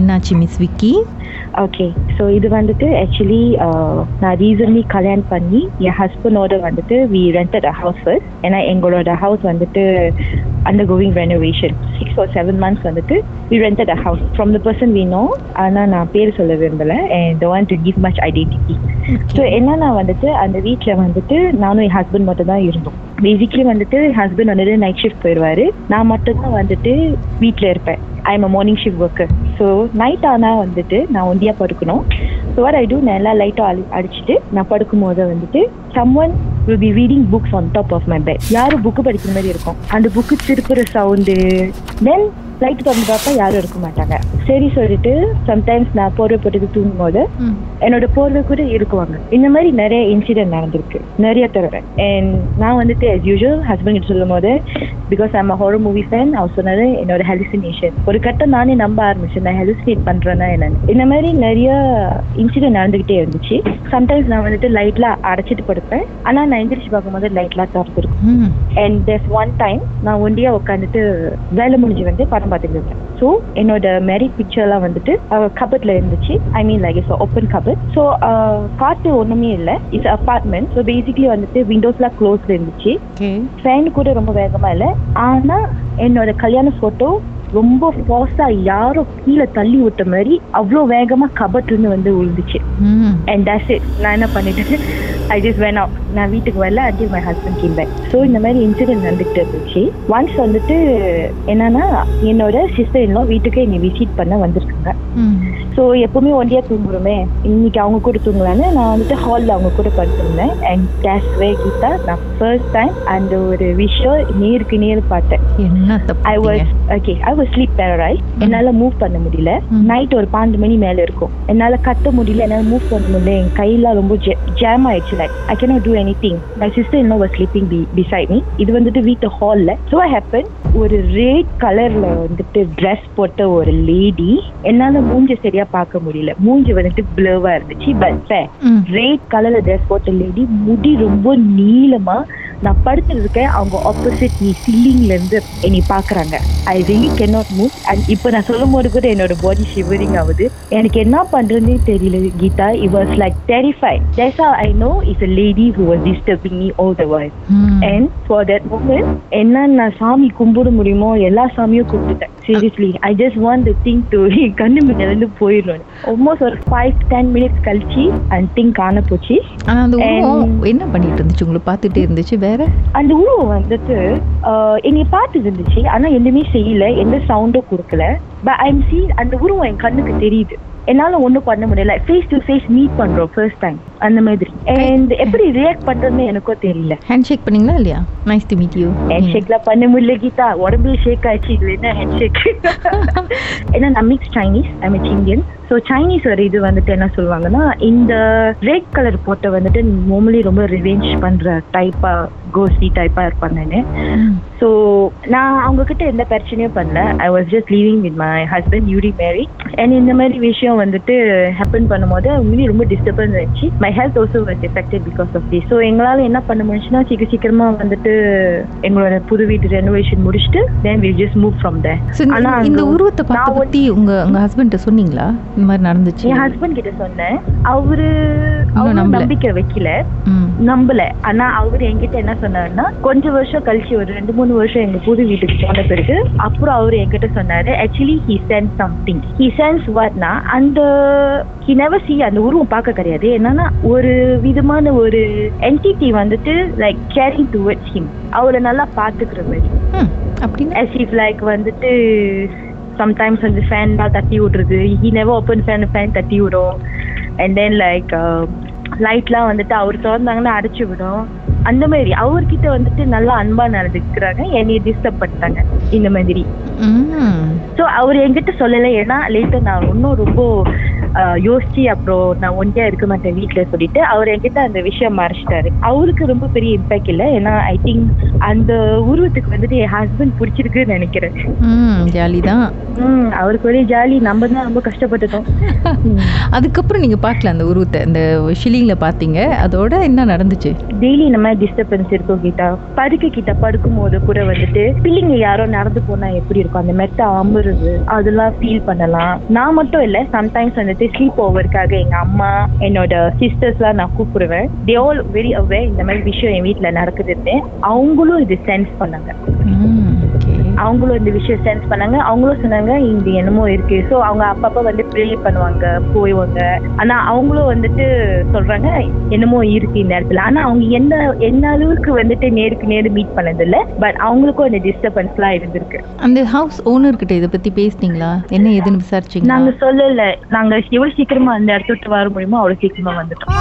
என்னாச்சு miss Vicky? Okay so இது வந்துட்டு ஆக்சுவலி நான் ரீசன்லி கல்யாணம் பண்ணி என் ஹஸ்பண்டோட வந்துட்டு we rented a house first ஏன்னா எங்களோட ஹவுஸ் வந்துட்டு undergoing renovation six or seven months வந்துட்டு we rented a house from the person we know ஆனால் நான் பேர் சொல்ல விரும்பலை and want to give much identity so என்னன்னா வந்துட்டு அந்த வீட்டில் வந்துட்டு நானும் என் ஹஸ்பண்ட் மட்டும் தான் இருந்தோம். பேசிக்கலி வந்துட்டு ஹஸ்பண்ட் வந்துட்டு நைட் ஷிஃப்ட் போயிடுவாரு நான் மட்டும் தான் வந்துட்டு வீட்டில் இருப்பேன். I am a morning shift worker so night ஆனால் வந்துட்டு நான் ஒண்டியாக படுக்கணும். ஸோ வாட் ஐ டூ நான் எல்லா லைட்டும் அடி அடிச்சுட்டு நான் படுக்கும் போது வந்துட்டு someone will be reading books on top of my bed யாரும் புக்கு படிக்கிற மாதிரி இருக்கும்? அந்த புக்கு திருப்புற சவுண்டு தென் லைட் திறந்து பார்த்தா யாரும் இருக்க மாட்டாங்க. சரி சொல்லிட்டு சம்டைம்ஸ் நான் போர்வை போட்டுட்டு தூங்கும் போது என்னோட போர்வை கூட இருக்குவாங்க இந்த மாதிரி நிறைய இன்சிடென்ட் நடந்திருக்கு. நிறைய தடவை. அண்ட் நான் வந்துட்டு as usual ஹஸ்பண்ட் கிட்ட சொல்லும் போது because I'm horror movie fan அவர் சொன்னது என்னோட ஹெலுசினேஷன் ஒரு கட்டம் நானே நம்ப ஆரம்பிச்சேன். நான் ஹெலுசினேட் பண்றேன்னா என்னன்னு. இந்த மாதிரி நிறைய இன்சிடென்ட் நடந்துகிட்டே இருந்துச்சு. சம்டைம்ஸ் நான் வந்துட்டு லைட்லாம் அடைச்சிட்டு படுப்பேன். ஆனா நான் எந்திரிச்சு பார்க்கும்போது லைட்லாம் திறந்துருக்கும். அண்ட் there's ஒன் டைம் நான் ஒண்டியா உட்காந்துட்டு வேலை முடிஞ்சு வந்து படம் பார்த்துட்டு இருந்தேன் ஸோ என்னோட மேரிட் பிக்சர்லாம் வந்துட்டு கபட்ல இருந்துச்சு. I mean like it's open cupboard so காற்று ஒன்றுமே இல்லை. இட்ஸ் அப்பார்ட்மெண்ட் ஸோ பேசிக்லி வந்துட்டு விண்டோஸ்லாம் க்ளோஸ்ல இருந்துச்சு. ஃபேன் கூட ரொம்ப வேகமா இல்லை. ஆனா என்னோட கல்யாண போட்டோ ரொம்ப ஃபாஸ்டா யாரோ கீழே தள்ளி விட்ட மாதிரி அவ்வளோ வேகமா இருந்து வந்து விழுந்துச்சு. And that's it. நான் என்ன பண்ணிட்டேன்? ஐ ஜஸ்ட் அவுட் நான் வீட்டுக்கு வரல until my husband came back so இந்த மாதிரி இன்சிடென்ட் நடந்துகிட்டு இருந்துச்சு. ஒன்ஸ் வந்துட்டு என்னன்னா என்னோட சிஸ்டர் இன்னும் வீட்டுக்கு என்னை விசிட் பண்ண வந்திருக்காங்க. ஸோ எப்பவுமே ஒண்டியா தூங்குறோமே. இன்னைக்கு அவங்க கூட தூங்கலான்னு நான் வந்துட்டு ஹாலில் அவங்க கூட படுத்திருந்தேன். அண்ட் டேஸ் வே கீதா நான் ஃபர்ஸ்ட் டைம் அந்த ஒரு விஷயம் நேருக்கு நேர் பார்த்தேன். I was okay I was sleep paralyse என்னால மூவ் பண்ண முடியல. நைட் ஒரு பன்னெண்டு மணி மேல இருக்கும். என்னால கத்த முடியல என்னால மூவ் பண்ண முடியல. என் கையெல்லாம் ரொம்ப ஜாம் ஆயிடுச்சு. Like I cannot do anything my sister இன்னும் வாஸ் ஸ்லீப்பிங் பிசைட் மீ இது வந்துட்டு வீட்டு ஹால்ல ஸோ ஐ ஹேப்பன் ஒரு ரெட் கலர்ல வந்துட்டு ட்ரெஸ் போட்ட ஒரு லேடி என்னால மூஞ்சி சரியா பார்க்க முடியல. மூஞ்சி வந்துட்டு பிளவா இருந்துச்சு பட் ரெட் கலர்ல ட்ரெஸ் போட்ட லேடி முடி ரொம்ப நீளமா நான் படுத்துட்டு இருக்கேன் அவங்க ஆப்போசிட் நீ சில்லிங்ல இருந்து என்னை பாக்குறாங்க I really cannot move and இப்போ நான் சொல்லும் போது கூட என்னோட பாடி ஷிவரிங் ஆகுது. எனக்கு என்ன பண்றதுன்னே தெரியல Geetha. It was like terrified that's I know is a lady who was disturbing me all the while. Hmm and for that moment என்ன நான் சாமி கும்பிட முடியுமோ எல்லா சாமியும் கும்பிட்டுட்டேன். Seriously I just want the thing to கண்ணு முன்னால இருந்து போயிடணும். ஆல்மோஸ்ட் ஒரு ஃபைவ் டென் மினிட்ஸ் கழிச்சு அந்த திங் காண போச்சு. ஆனா அந்த உருவம் என்ன பண்ணிட்டு இருந்துச்சு? உங்களை பார்த்துட்டே இருந்துச்சு வேற? அந்த உருவம் வந்துட்டு ஆஹ், என்னை பார்த்து இருந்துச்சு. ஆனா எதுவுமே செய்யல. எந்த சவுண்டும் கொடுக்கல. பட் ஐம் சீ அந்த உருவம் என் கண்ணுக்கு தெரியுது. என்னால ஒண்ணும் பண்ண முடியல. ஃபேஸ் டு ஃபேஸ் மீட் பண்றோம் ஃபர்ஸ்ட் டைம் அந்த மாதிரி. அண்ட் எப்படி ரியாக்ட் பண்றதுன்னு எனக்கும் தெரியல. ஹேண்ட் ஷேக் பண்ணீங்களா இல்லையா? Nice to meet you hand ஷேக்லாம் பண்ண முடியல கீதா. உடம்பு ஷேக் ஆயிடுச்சு. இது என்ன ஹேண்ட் ஷேக் ஏன்னா நான் mix Chinese I mean Indian so Chinese ஒரு இது வந்துட்டு என்ன சொல்லுவாங்கன்னா இந்த ரெட் கலர் போட்ட வந்துட்டு நார்மலி ரொம்ப ரிவெஞ்ச் பண்ற டைப்பா கோஸ்டி டைப்பா இருப்பாங்கன்னு ஸோ நான் அவங்க கிட்ட எந்த பிரச்சனையும் பண்ணல. I was just living with my husband Uri மேரி அண்ட் இந்த மாதிரி விஷயம் வந்துட்டு ஹேப்பன் பண்ணும்போது உண்மையிலேயே ரொம்ப டிஸ்டர்பன்ஸ் இருந்துச்சு my health also was affected because of this so எங்களால் என்ன பண்ண முடிஞ்சுன்னா சீக்கிரம் சீக்கிரமா வந்துட்டு எங்களோட புது வீட்டு ரெனோவேஷன் முடிச்சுட்டு then we just move from there So, இந்த- உருவத்தை பார்த்த பத்தி உங்க உங்க ஹஸ்பண்ட் சொன்னீங்களா? இந்த மாதிரி நடந்துச்சு. என் ஹஸ்பண்ட் கிட்ட சொன்னேன். அவரு. நம்பிக்கை வைக்கல. நம்பல. ஆனா அவரு என்கிட்ட என்ன சொன்னாருன்னா கொஞ்ச வருஷம் கழிச்சு ஒரு ரெண்டு மூணு வருஷம் எங்க புது வீட்டுக்கு போன பிறகு அப்புறம் அவரு என்கிட்ட சொன்னாரு actually he sense something he sense வாட்னா அந்த ஹி நெவர் சி அந்த உருவம் பார்க்க கிடையாது. என்னன்னா ஒரு விதமான ஒரு என்டிட்டி வந்துட்டு லைக் கேரிங் டுவர்ட்ஸ் ஹிம் அவரை நல்லா பாத்துக்கிற மாதிரி. அப்படின்னா? Like வந்துட்டு சம்டைம்ஸ் வந்து ஃபேன் தான் தட்டி விடுறது. He never open fan fan தட்டி விடும். அண்ட் தென் லைக் லைட்லாம் வந்துட்டு அவர் திறந்தாங்கன்னா அடைச்சு விடும். அந்த மாதிரி. அவர்கிட்ட வந்துட்டு நல்லா அன்பா நடந்துக்கிறாங்க. என்னைய டிஸ்டர்ப் பண்ணிட்டாங்க. இந்த மாதிரி. ஸோ அவர் என்கிட்ட சொல்லலை. ஏன்னா லேட்டர் நான் இன்னும் ரொம்ப யோசிச்சு அப்புறம் நான் ஒன்றியா இருக்க மாட்டேன் வீட்ல சொல்லிட்டு அவர் என்கிட்ட அந்த விஷயம் மறைச்சிட்டாரு. அவருக்கு ரொம்ப பெரிய இம்பாக்ட் இல்லை. ஏன்னா ஐ திங்க் அந்த உருவத்துக்கு வந்துட்டு என் ஹஸ்பண்ட் பிடிச்சிருக்குன்னு நினைக்கிறேன். ஜாலி தான் அவருக்கு ஒரே ஜாலி. நம்ம தான் ரொம்ப கஷ்டப்பட்டுட்டோம். அதுக்கப்புறம் நீங்க பார்க்கல அந்த உருவத்தை இந்த ஷில்லிங்ல பார்த்தீங்க அதோட என்ன நடந்துச்சு? டெய்லி நம்ம டிஸ்டர்பன்ஸ் இருக்கும் கீதா. படுக்க கிட்ட படுக்கும் போது கூட வந்துட்டு பிள்ளைங்க யாரோ நடந்து போனா எப்படி இருக்கும்? அந்த மெத்த அமுறுது அதெல்லாம் ஃபீல் பண்ணலாம். நான் மட்டும் இல்ல சம்டைம்ஸ் வந்துட்டு ஸ்லீப் ஓவருக்காக எங்க அம்மா என்னோட சிஸ்டர்ஸ்லாம் நான் கூப்பிடுவேன். தே ஆல் வெரி அவே இந்த மாதிரி விஷயம் என் வீட்டுல நடக்குதுன்னு. அவங்களும் இது சென்ஸ் பண்ணாங்க. அவங்களும் இந்த விஷயம் சென்ஸ் பண்ணாங்க. அவங்களும் சொன்னாங்க இந்த என்னமோ இருக்கு. ஸோ அவங்க அப்பப்ப வந்து ப்ரே பண்ணுவாங்க போய்வாங்க. ஆனா அவங்களும் வந்துட்டு சொல்றாங்க என்னமோ இருக்கு இந்த இடத்துல ஆனா அவங்க என்ன என்ன அளவுக்கு வந்துட்டு நேருக்கு நேரு மீட் பண்ணது இல்ல பட் அவங்களுக்கும் அந்த டிஸ்டர்பன்ஸ்லாம் இருந்திருக்கு. அந்த ஹவுஸ் ஓனர்கிட்ட இதை பத்தி பேசுனீங்களா? என்ன ஏதுன்னு விசாரிச்சீங்களா? நாங்க சொல்லல. நாங்க எவ்வளவு சீக்கிரமா அந்த இடத்த விட்டு வர முடியுமோ அவ்வளவு சீக்கிரமா வந்துட்டோம்.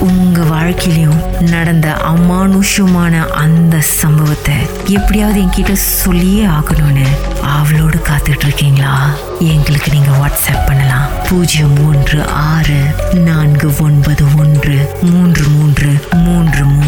உங்க வாழ்க்கையிலும் நடந்த அமானுஷமான அந்த சம்பவத்தை எப்படியாவது என்கிட்ட சொல்லியே ஆகணும்னு அவளோடு காத்துட்டு இருக்கீங்களா எங்களுக்கு நீங்க வாட்ஸ்அப் பண்ணலாம். பூஜ்ஜியம் மூன்று ஆறு நான்கு ஒன்பது ஒன்று மூன்று மூன்று மூன்று மூன்று